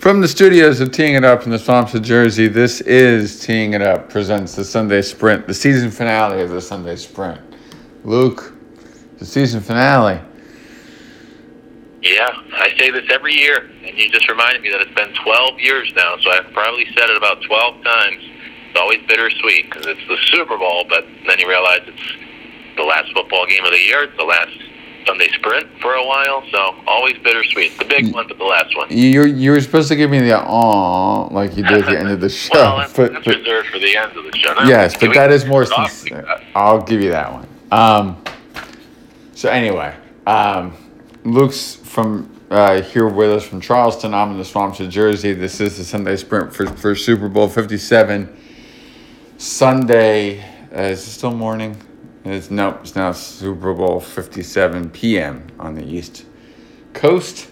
From the studios of Teeing It Up in the Swamps of Jersey, this is Teeing It Up presents the Sunday Sprint, the season finale of the Sunday Sprint. Luke, the season finale. Yeah, I say this every year, and you just reminded me that it's been 12 years now, so I've probably said it about 12 times. It's always bittersweet because it's the Super Bowl, but then you realize it's the last football game of the year. It's the last Sunday sprint for a while, so always bittersweet. The big one, but the last one. You you were supposed to give me the aw like you did at the end of the show. well, that's, but, that's but- reserved for the end of the show. yes, but that is more sincere. I'll give you that one. Um, so anyway, um, Luke's from uh, here with us from Charleston. I'm in the swamps of Jersey. This is the Sunday Sprint for, for Super Bowl 57. Sunday, uh, is it still morning? It's nope. It's now Super Bowl 57 p.m. on the East Coast.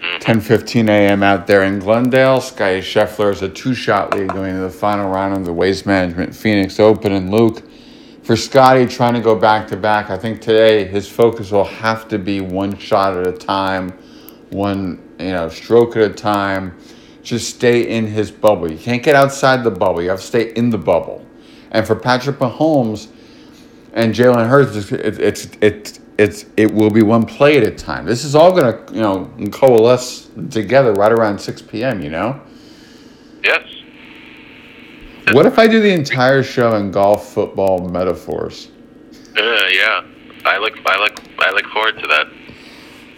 10:15 a.m. out there in Glendale. Sky Scheffler is a two-shot lead going into the final round of the Waste Management Phoenix Open. And Luke, for Scottie trying to go back to back, I think today his focus will have to be one shot at a time, one you know stroke at a time. Just stay in his bubble. You can't get outside the bubble. You have to stay in the bubble. And for Patrick Mahomes and Jalen Hurts, it's it's it's it's it will be one play at a time. This is all gonna you know coalesce together right around six p.m. You know. Yes. What if I do the entire show in golf football metaphors? Uh, yeah. I look. I look. I look forward to that.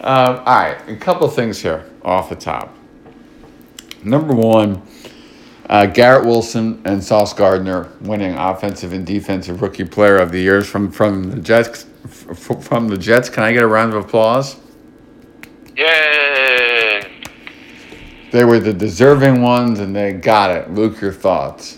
Um, all right, a couple of things here off the top. Number one, uh, Garrett Wilson and Sauce Gardner winning offensive and defensive rookie player of the years from from the Jets. f- From the Jets, can I get a round of applause? Yay! They were the deserving ones, and they got it. Luke, your thoughts?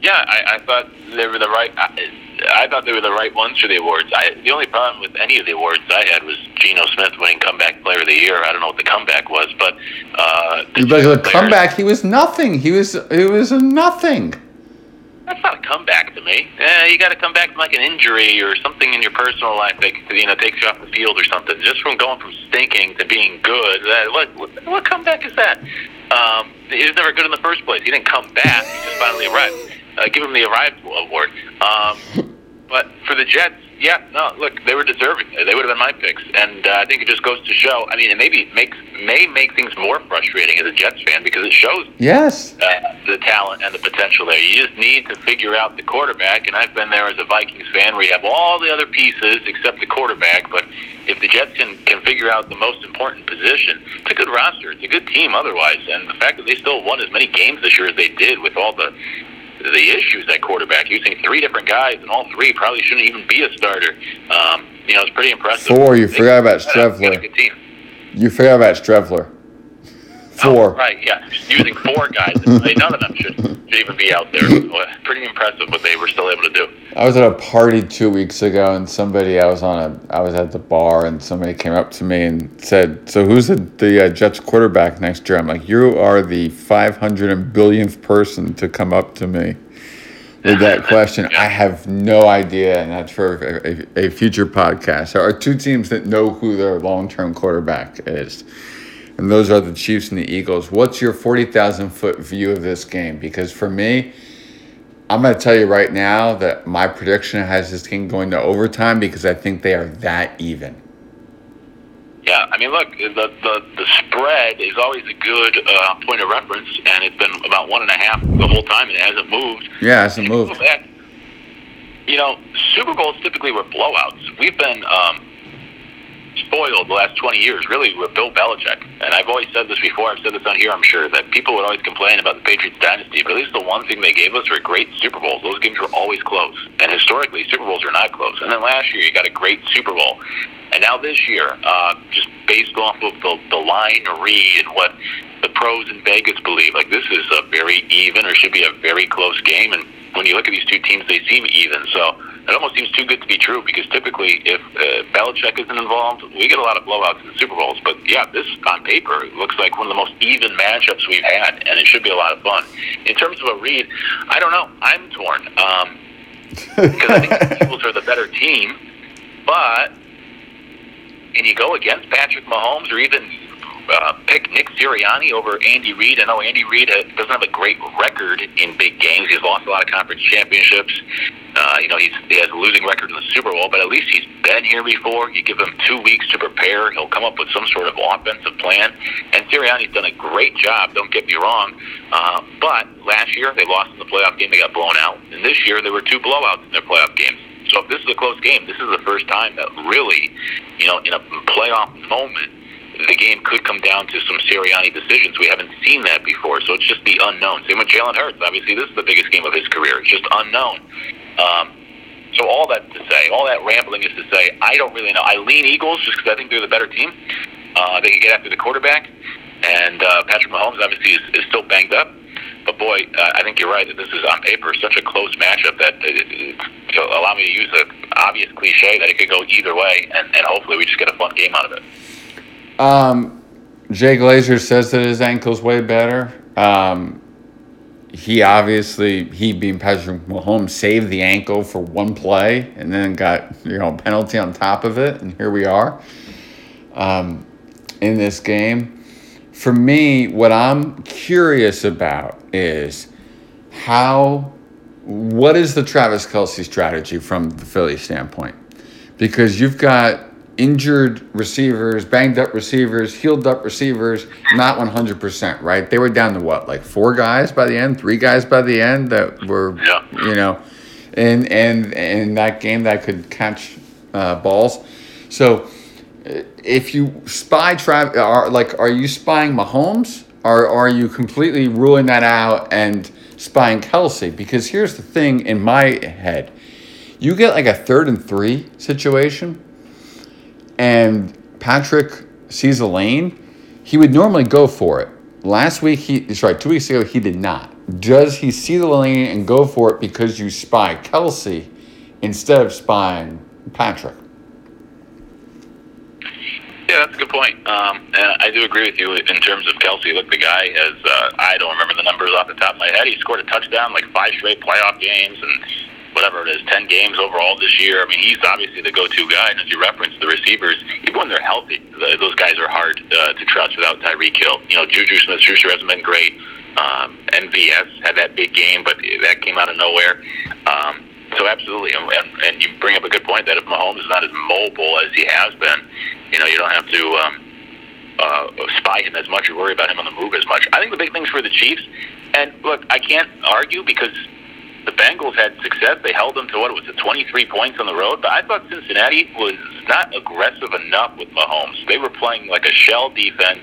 Yeah, I, I thought they were the right. I, I thought they were the right ones for the awards. I, the only problem with any of the awards I had was Geno Smith winning Comeback Player of the Year. I don't know what the comeback was, but uh, the But the comeback, he was nothing. He was he was a nothing. That's not a comeback to me. Eh, you got to come back from like an injury or something in your personal life that you know takes you off the field or something. Just from going from stinking to being good. That, what, what what comeback is that? Um, he was never good in the first place. He didn't come back. He just finally arrived. Uh, give him the arrived award. Um, but for the Jets, yeah, no, look, they were deserving. They would have been my picks, and uh, I think it just goes to show. I mean, it maybe makes may make things more frustrating as a Jets fan because it shows Yes. uh, the talent and the potential there. You just need to figure out the quarterback, and I've been there as a Vikings fan where you have all the other pieces except the quarterback. But if the Jets can can figure out the most important position, it's a good roster. It's a good team otherwise, and the fact that they still won as many games this year as they did with all the the issues at quarterback, using three different guys, and all three probably shouldn't even be a starter. Um, you know, it's pretty impressive. Four, you They- forgot about got a- got a Streveler. good team. You forgot about Oh, Four. right, yeah. Using four guys, none of them should, should even be out there. Pretty impressive what they were still able to do. I was at a party two weeks ago, and somebody I was on a I was at the bar, and somebody came up to me and said, "So who's the, the uh, Jets quarterback next year?" I'm like, "You are the 500 and billionth person to come up to me with that question." I have no idea, and that's for a, a, a future podcast. There are two teams that know who their long term quarterback is. And those are the Chiefs and the Eagles. What's your 40,000 foot view of this game? Because for me, I'm going to tell you right now that my prediction has this game going to overtime because I think they are that even. Yeah, I mean, look, the the, the spread is always a good uh, point of reference, and it's been about one and a half the whole time, and it hasn't moved. Yeah, it hasn't moved. You know, Super Bowls typically were blowouts. We've been um, spoiled the last 20 years, really, with Bill Belichick. And I've always said this before. I've said this on here, I'm sure, that people would always complain about the Patriots dynasty. But at least the one thing they gave us were great Super Bowls. Those games were always close. And historically, Super Bowls are not close. And then last year, you got a great Super Bowl. And now this year, uh, just based off of the, the line read and what the pros in Vegas believe, like this is a very even or should be a very close game. And when you look at these two teams, they seem even. So it almost seems too good to be true because typically, if uh, Belichick isn't involved, we get a lot of blowouts in the Super Bowls. But yeah, this on paper looks like one of the most even matchups we've had, and it should be a lot of fun. In terms of a read, I don't know. I'm torn um, because I think the Eagles are the better team, but can you go against Patrick Mahomes or even uh, pick Nick Sirianni over Andy Reid. I know Andy Reid uh, doesn't have a great record in big games. He's lost a lot of conference championships. Uh, you know, he's, he has a losing record in the Super Bowl, but at least he's been here before. You give him two weeks to prepare. He'll come up with some sort of offensive plan. And Sirianni's done a great job, don't get me wrong. Uh, but last year, they lost in the playoff game. They got blown out. And this year, there were two blowouts in their playoff games. So if this is a close game, this is the first time that really, you know, in a playoff moment, the game could come down to some Sirianni decisions. We haven't seen that before, so it's just the unknown. Same with Jalen Hurts. Obviously, this is the biggest game of his career. It's just unknown. Um, so all that to say, all that rambling is to say, I don't really know. I lean Eagles just because I think they're the better team. Uh, they can get after the quarterback, and uh, Patrick Mahomes obviously is, is still banged up. But boy, uh, I think you're right that this is on paper such a close matchup that it, it, to allow me to use an obvious cliche that it could go either way, and, and hopefully we just get a fun game out of it. Um, Jay Glazer says that his ankle's way better. Um, he obviously, he being Patrick Mahomes, saved the ankle for one play and then got you know penalty on top of it, and here we are um, in this game. For me, what I'm curious about is how, what is the Travis Kelce strategy from the Philly standpoint? Because you've got injured receivers, banged up receivers, healed up receivers, not 100%, right? They were down to what, like four guys by the end, three guys by the end that were, Yeah. you know, in, in, in that game that could catch uh, balls. So uh, if you spy Trav, are like, are you spying Mahomes? Or are you completely ruling that out and spying Kelce? Because here's the thing in my head. You get like a third and three situation, and Patrick sees a lane, he would normally go for it. Last week, he sorry, two weeks ago, he did not. Does he see the lane and go for it because you spy Kelce instead of spying Patrick? Yeah, that's a good point. Um, and I do agree with you in terms of Kelce. Look, the guy has, uh, I don't remember the numbers off the top of my head. He scored a touchdown like five straight playoff games and whatever it is, 10 games overall this year. I mean, he's obviously the go to guy. And as you referenced, the receivers, even when they're healthy, those guys are hard uh, to trust without Tyreek Hill. You know, Juju Smith Schuster hasn't been great. Um, MVS had that big game, but that came out of nowhere. Um, so absolutely, and, and you bring up a good point that if Mahomes is not as mobile as he has been, you know, you don't have to um, uh, spy him as much or worry about him on the move as much. I think the big things for the Chiefs, and look, I can't argue because the Bengals had success. They held them to what was it, 23 points on the road. But I thought Cincinnati was not aggressive enough with Mahomes. They were playing like a shell defense,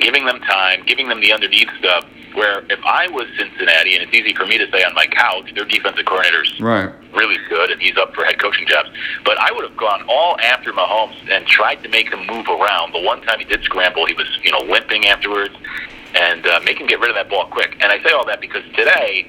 giving them time, giving them the underneath stuff. Where if I was Cincinnati, and it's easy for me to say on my couch, their defensive coordinators Right. really good, and he's up for head coaching jobs. But I would have gone all after Mahomes and tried to make him move around. The one time he did scramble, he was you know limping afterwards, and uh, make him get rid of that ball quick. And I say all that because today,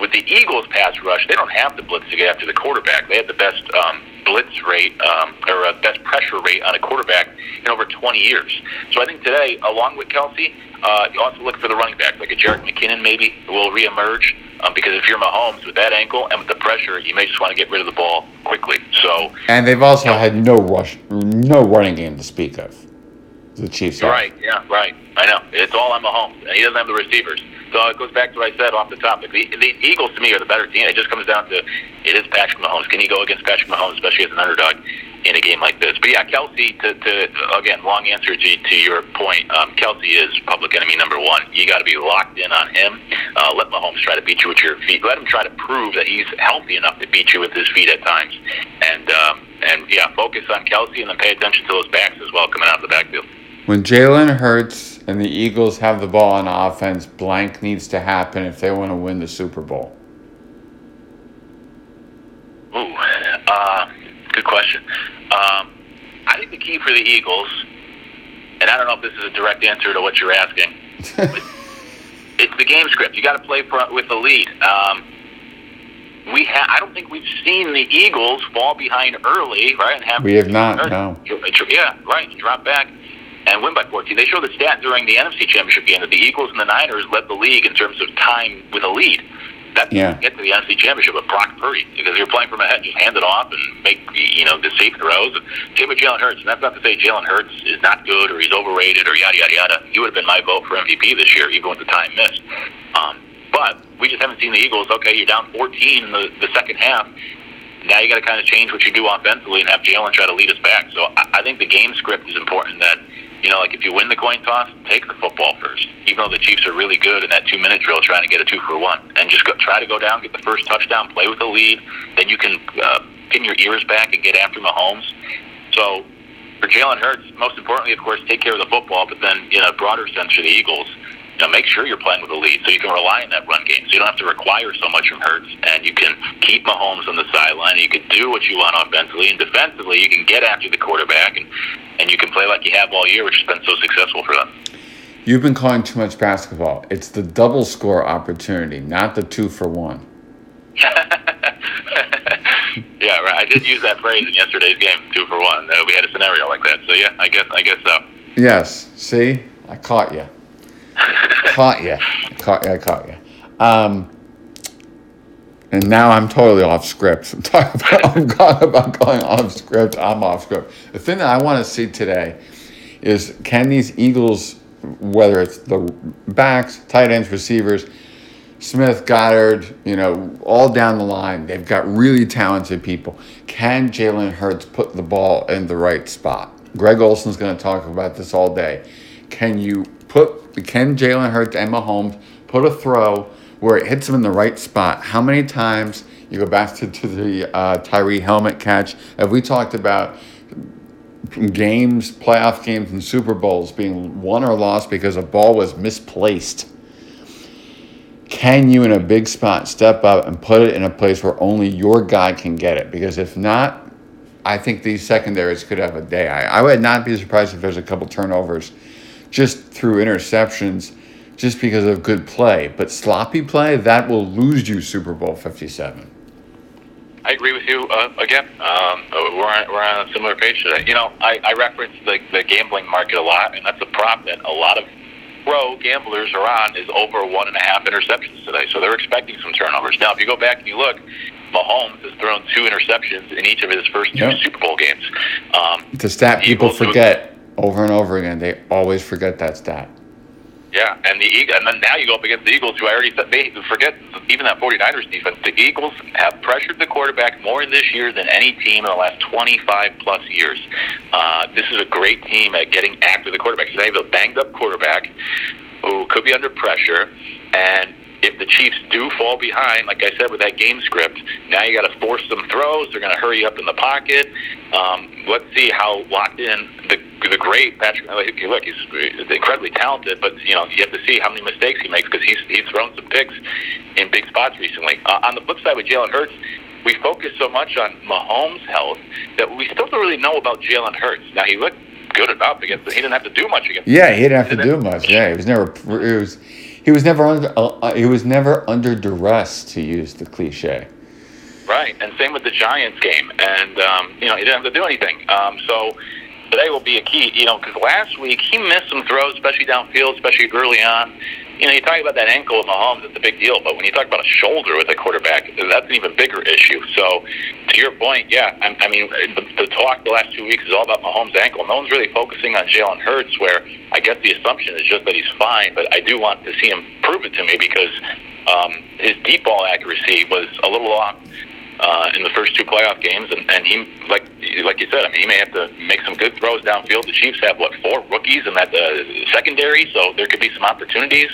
with the Eagles pass rush, they don't have the blitz to get after the quarterback. They had the best um, blitz rate um, or uh, best pressure rate on a quarterback in over 20 years. So I think today, along with Kelce, uh, you also look for the running back, like a Jerick McKinnon maybe will reemerge. Um, because if you're Mahomes with that ankle and with the pressure, you may just want to get rid of the ball quickly. So And they've also had no rush, no running game to speak of. The Chiefs. have. Right, yeah, right. I know. It's all on Mahomes, and he doesn't have the receivers. So it goes back to what I said off the topic. The, the Eagles, to me, are the better team. It just comes down to it is Patrick Mahomes. Can he go against Patrick Mahomes, especially as an underdog in a game like this? But yeah, Kelce, to, to again, long answer to, to your point, um, Kelce is public enemy number one. You got to be locked in on him. Uh, let Mahomes try to beat you with your feet. Let him try to prove that he's healthy enough to beat you with his feet at times. And, um, and yeah, focus on Kelce and then pay attention to those backs as well coming out of the backfield. When Jalen Hurts and the Eagles have the ball on offense, blank needs to happen if they want to win the Super Bowl. Ooh, uh, good question. Um, I think the key for the Eagles, and I don't know if this is a direct answer to what you're asking, it's the game script. You got to play for, with the lead. Um, we ha- I don't think we've seen the Eagles fall behind early, right? Have We have not, no. Yeah, right. Drop back and win by 14. They showed the stat during the NFC Championship game that the Eagles and the Niners led the league in terms of time with a lead. That's Yeah. get to the NFC Championship with Brock Purdy because you're playing from ahead, just hand it off and make you know the safe throws. Same with Jalen Hurts, and that's not to say Jalen Hurts is not good or he's overrated or yada yada yada. He would have been my vote for MVP this year, even with the time missed. Um, but we just haven't seen the Eagles. Okay, you're down 14 in the, the second half. Now you got to kind of change what you do offensively and have Jalen try to lead us back. So I, I think the game script is important. That you know, like if you win the coin toss, take the football first. Even though the Chiefs are really good in that two minute drill, trying to get a two for one, and just go, try to go down, get the first touchdown, play with the lead. Then you can uh, pin your ears back and get after Mahomes. So for Jalen Hurts, most importantly, of course, take care of the football. But then, in a broader sense, for the Eagles, you know, make sure you're playing with a lead so you can rely on that run game. So you don't have to require so much from Hurts, and you can keep Mahomes on the sideline. And you can do what you want offensively and defensively. You can get after the quarterback, and and you can play like you have all year, which has been so successful for them. You've been calling too much basketball. It's the double score opportunity, not the two for one. yeah, right. I did use that phrase in yesterday's game, two for one. Uh, we had a scenario like that, so yeah, I guess I guess so. Yes. See, I caught you. Caught you. Caught you. I caught you. Um, and now I'm totally off script. I'm talking about, I'm talking about going off script. I'm off script. The thing that I want to see today is can these Eagles, whether it's the backs, tight ends, receivers, Smith, Goedert, you know, all down the line, they've got really talented people. Can Jalen Hurts put the ball in the right spot? Greg Olsen's going to talk about this all day. Can you put, can Jalen Hurts and Mahomes put a throw where it hits him in the right spot? How many times, you go back to, to the uh, Tyree helmet catch, have we talked about games, playoff games, and Super Bowls being won or lost because a ball was misplaced? can you in a big spot step up and put it in a place where only your guy can get it? Because if not, I think these secondaries could have a day. I, I would not be surprised if there's a couple turnovers just through interceptions, just because of good play. But sloppy play, that will lose you Super Bowl 57. I agree with you uh, again. Um, we're on, we're on a similar page today. You know, I, I reference the, the gambling market a lot, and that's a prop that a lot of pro gamblers are on is over one and a half interceptions today. So they're expecting some turnovers. Now, if you go back and you look, Mahomes has thrown two interceptions in each of his first two Yep. Super Bowl games. Um, It's a stat people forget over and over again. They always forget that stat. Yeah, and the Eag- and then now you go up against the Eagles, who I already said they forget even that 49ers defense. The Eagles have pressured the quarterback more this year than any team in the last 25 plus years. Uh, this is a great team at getting after the quarterback. They have a banged up quarterback who could be under pressure, and if the Chiefs do fall behind, like I said with that game script, now you got to force some throws. They're going to hurry up in the pocket. Um, let's see how locked in the the great Patrick. Look, he's incredibly talented, but you know you have to see how many mistakes he makes because he's he's thrown some picks in big spots recently. Uh, on the flip side with Jalen Hurts. We focus so much on Mahomes' health that we still don't really know about Jalen Hurts. Now he looked good enough against. He didn't have to do much against. Yeah, he didn't have to do much. Yeah, he was never. It was. He was never under. Uh, he was never under duress, to use the cliche. Right, and same with the Giants game, and um, you know he didn't have to do anything. Um, so today will be a key, you know, because last week he missed some throws, especially downfield, especially early on. You know, you talk about that ankle with Mahomes, it's a big deal, but when you talk about a shoulder with a quarterback, that's an even bigger issue. So, to your point, yeah, I, I mean, the, the talk the last two weeks is all about Mahomes' ankle. No one's really focusing on Jalen Hurts, where I guess the assumption is just that he's fine, but I do want to see him prove it to me because um, his deep ball accuracy was a little off uh, in the first two playoff games, and, and he, like like you said, I mean, he may have to make some good throws downfield. The Chiefs have what four rookies in that uh, secondary, so there could be some opportunities.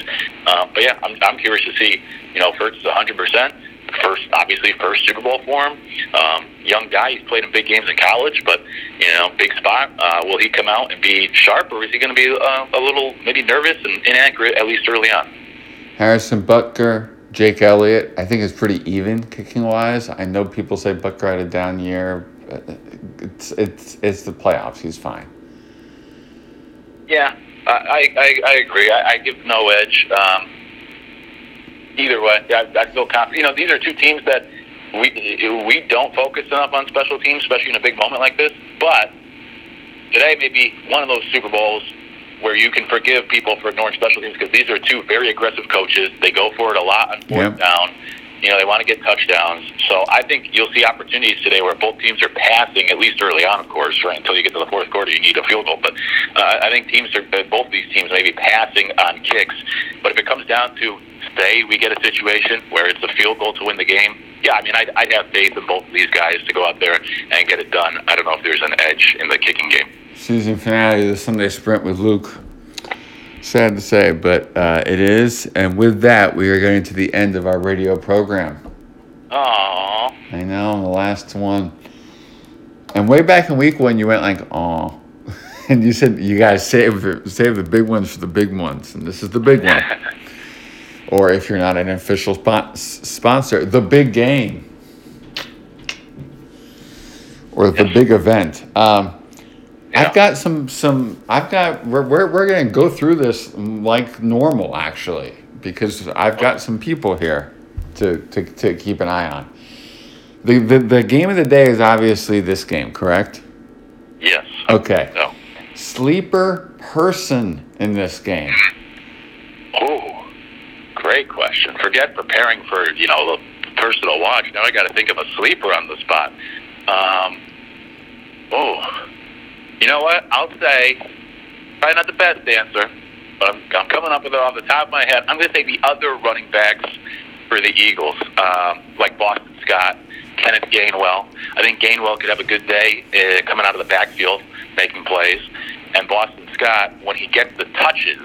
Uh, but yeah, I'm, I'm curious to see, you know, Hurts is 100 percent. First, obviously, first Super Bowl for him. Um, young guy, he's played in big games in college, but you know, big spot. Uh, will he come out and be sharp, or is he going to be uh, a little maybe nervous and inaccurate at least early on? Harrison Butker, Jake Elliott, I think is pretty even kicking wise. I know people say Butker had a down year. It's it's it's the playoffs. He's fine. Yeah, I I, I agree. I, I give no edge. Um, either way, I, I feel confident. You know, these are two teams that we we don't focus enough on special teams, especially in a big moment like this. But today may be one of those Super Bowls where you can forgive people for ignoring special teams because these are two very aggressive coaches. They go for it a lot on fourth Yep. down. You know, they want to get touchdowns. So I think you'll see opportunities today where both teams are passing, at least early on, of course, right? Until you get to the fourth quarter, you need a field goal. But uh, I think teams are, uh, both these teams may be passing on kicks. But if it comes down to, say, we get a situation where it's a field goal to win the game, yeah, I mean, I'd, I'd have faith in both of these guys to go out there and get it done. I don't know if there's an edge in the kicking game. Season finale of the Sunday Sprint with Luke. Sad to say, but uh, it is. And with that, we are getting to the end of our radio program. Aww. I know, the last one. And way back in week one, you went like, "Aw," and you said you guys save the, save the big ones for the big ones, and this is the big one. or if you're not an official spon- sponsor, the big game or the big event. Um, Yeah. I've got some some. I've got we're we're, we're gonna go through this like normal actually because I've got some people here to to, to keep an eye on. The, the the game of the day is obviously this game, correct? Yes. Okay. No. Sleeper person in this game. Oh, great question. Forget preparing for you know the personal watch. Now I got to think of a sleeper on the spot. Um, oh, you know what? I'll say probably not the best answer, but I'm, I'm coming up with it off the top of my head. I'm going to say the other running backs for the Eagles, um, like Boston Scott, Kenneth Gainwell. I think Gainwell could have a good day uh, coming out of the backfield, making plays. And Boston Scott, when he gets the touches,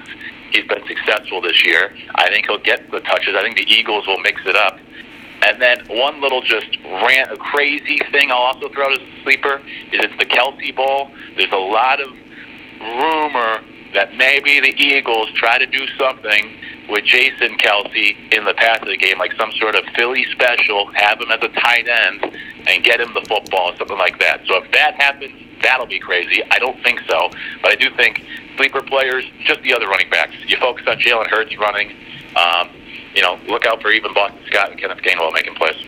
he's been successful this year. I think he'll get the touches. I think the Eagles will mix it up. And then one little just rant, a crazy thing I'll also throw out as a sleeper is it's the Kelce Bowl. There's a lot of rumor that maybe the Eagles try to do something with Jason Kelce in the pass of the game, like some sort of Philly special, have him as a tight end and get him the football, something like that. So if that happens, that'll be crazy. I don't think so, but I do think sleeper players, just the other running backs. You focus on Jalen Hurts running. Um, you know, look out for even Boston Scott and Kenneth Gainwell making plays.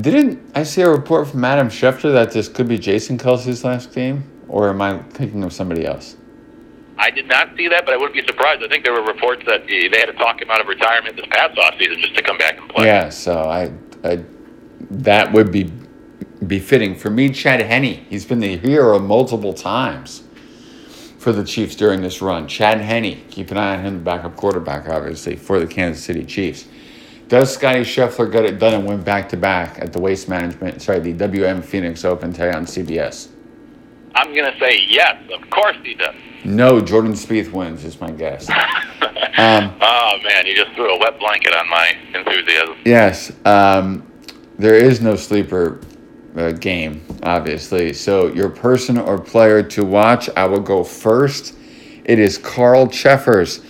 Didn't I see a report from Adam Schefter that this could be Jason Kelce's last game, or am I thinking of somebody else? I did not see that, but I wouldn't be surprised. I think there were reports that they had to talk him out of retirement this past offseason just to come back and play. Yeah, so I, I that would be befitting for me. Chad Henne, he's been the hero multiple times for the Chiefs during this run. Chad Henne, keep an eye on him, the backup quarterback, obviously for the Kansas City Chiefs. Does Scottie Scheffler get it done and win back to back at the Waste Management, sorry, the WM Phoenix Open today on CBS? I'm going to say yes. Of course he does. No, Jordan Spieth wins is my guess. Um, oh man, you just threw a wet blanket on my enthusiasm. Yes, um, there is no sleeper uh, game, obviously. So your person or player to watch, I will go first. It is Carl Cheffers.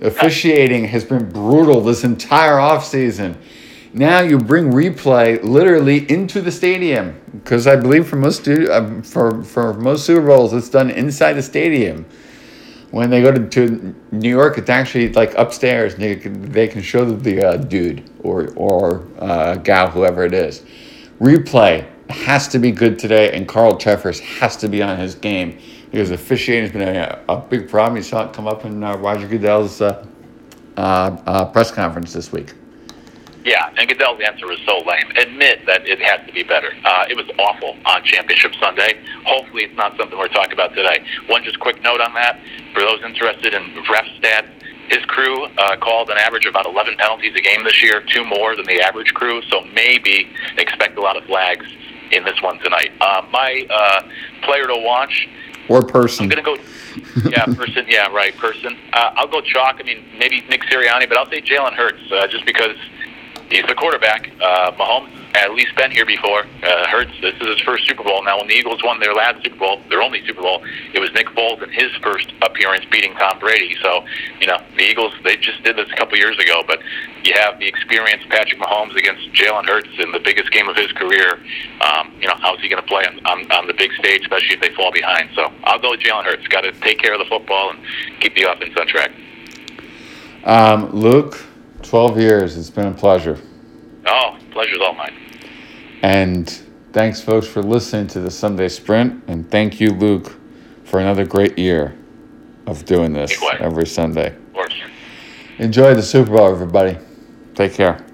Officiating has been brutal this entire offseason. Now you bring replay literally into the stadium because I believe for most uh, for for most Super Bowls it's done inside the stadium. When they go to, to New York, it's actually like upstairs. And they can, they can show the uh, dude or or uh, gal, whoever it is. Replay has to be good today, and Carl Cheffers has to be on his game because officiating has been a, a big problem. You saw it come up in uh, Roger Goodell's uh, uh, uh, press conference this week. Yeah, and Goodell's answer was so lame. Admit that it has to be better. Uh, it was awful on Championship Sunday. Hopefully, it's not something we're talking about today. One just quick note on that for those interested in ref stats. His crew uh, called an average of about 11 penalties a game this year, two more than the average crew. So maybe expect a lot of flags in this one tonight. Uh, my uh, player to watch Or person. I'm gonna go. Yeah, person. Yeah, right, person. Uh, I'll go chalk. I mean, maybe Nick Sirianni, but I'll say Jalen Hurts uh, just because he's the quarterback. Uh, Mahomes at least been here before. Uh, Hurts. This is his first Super Bowl. Now, when the Eagles won their last Super Bowl, their only Super Bowl, it was Nick Foles in his first appearance beating Tom Brady. So, you know, the Eagles they just did this a couple years ago, but you have the experienced Patrick Mahomes against Jalen Hurts in the biggest game of his career. Um, you know, how's he going to play on, on, on the big stage, especially if they fall behind? So I'll go with Jalen Hurts. Got to take care of the football and keep the offense on track. Um, Luke, 12 years. It's been a pleasure. Oh, pleasure's all mine. And thanks, folks, for listening to the Sunday Sprint. And thank you, Luke, for another great year of doing this every Sunday. Of course. Enjoy the Super Bowl, everybody. Take care.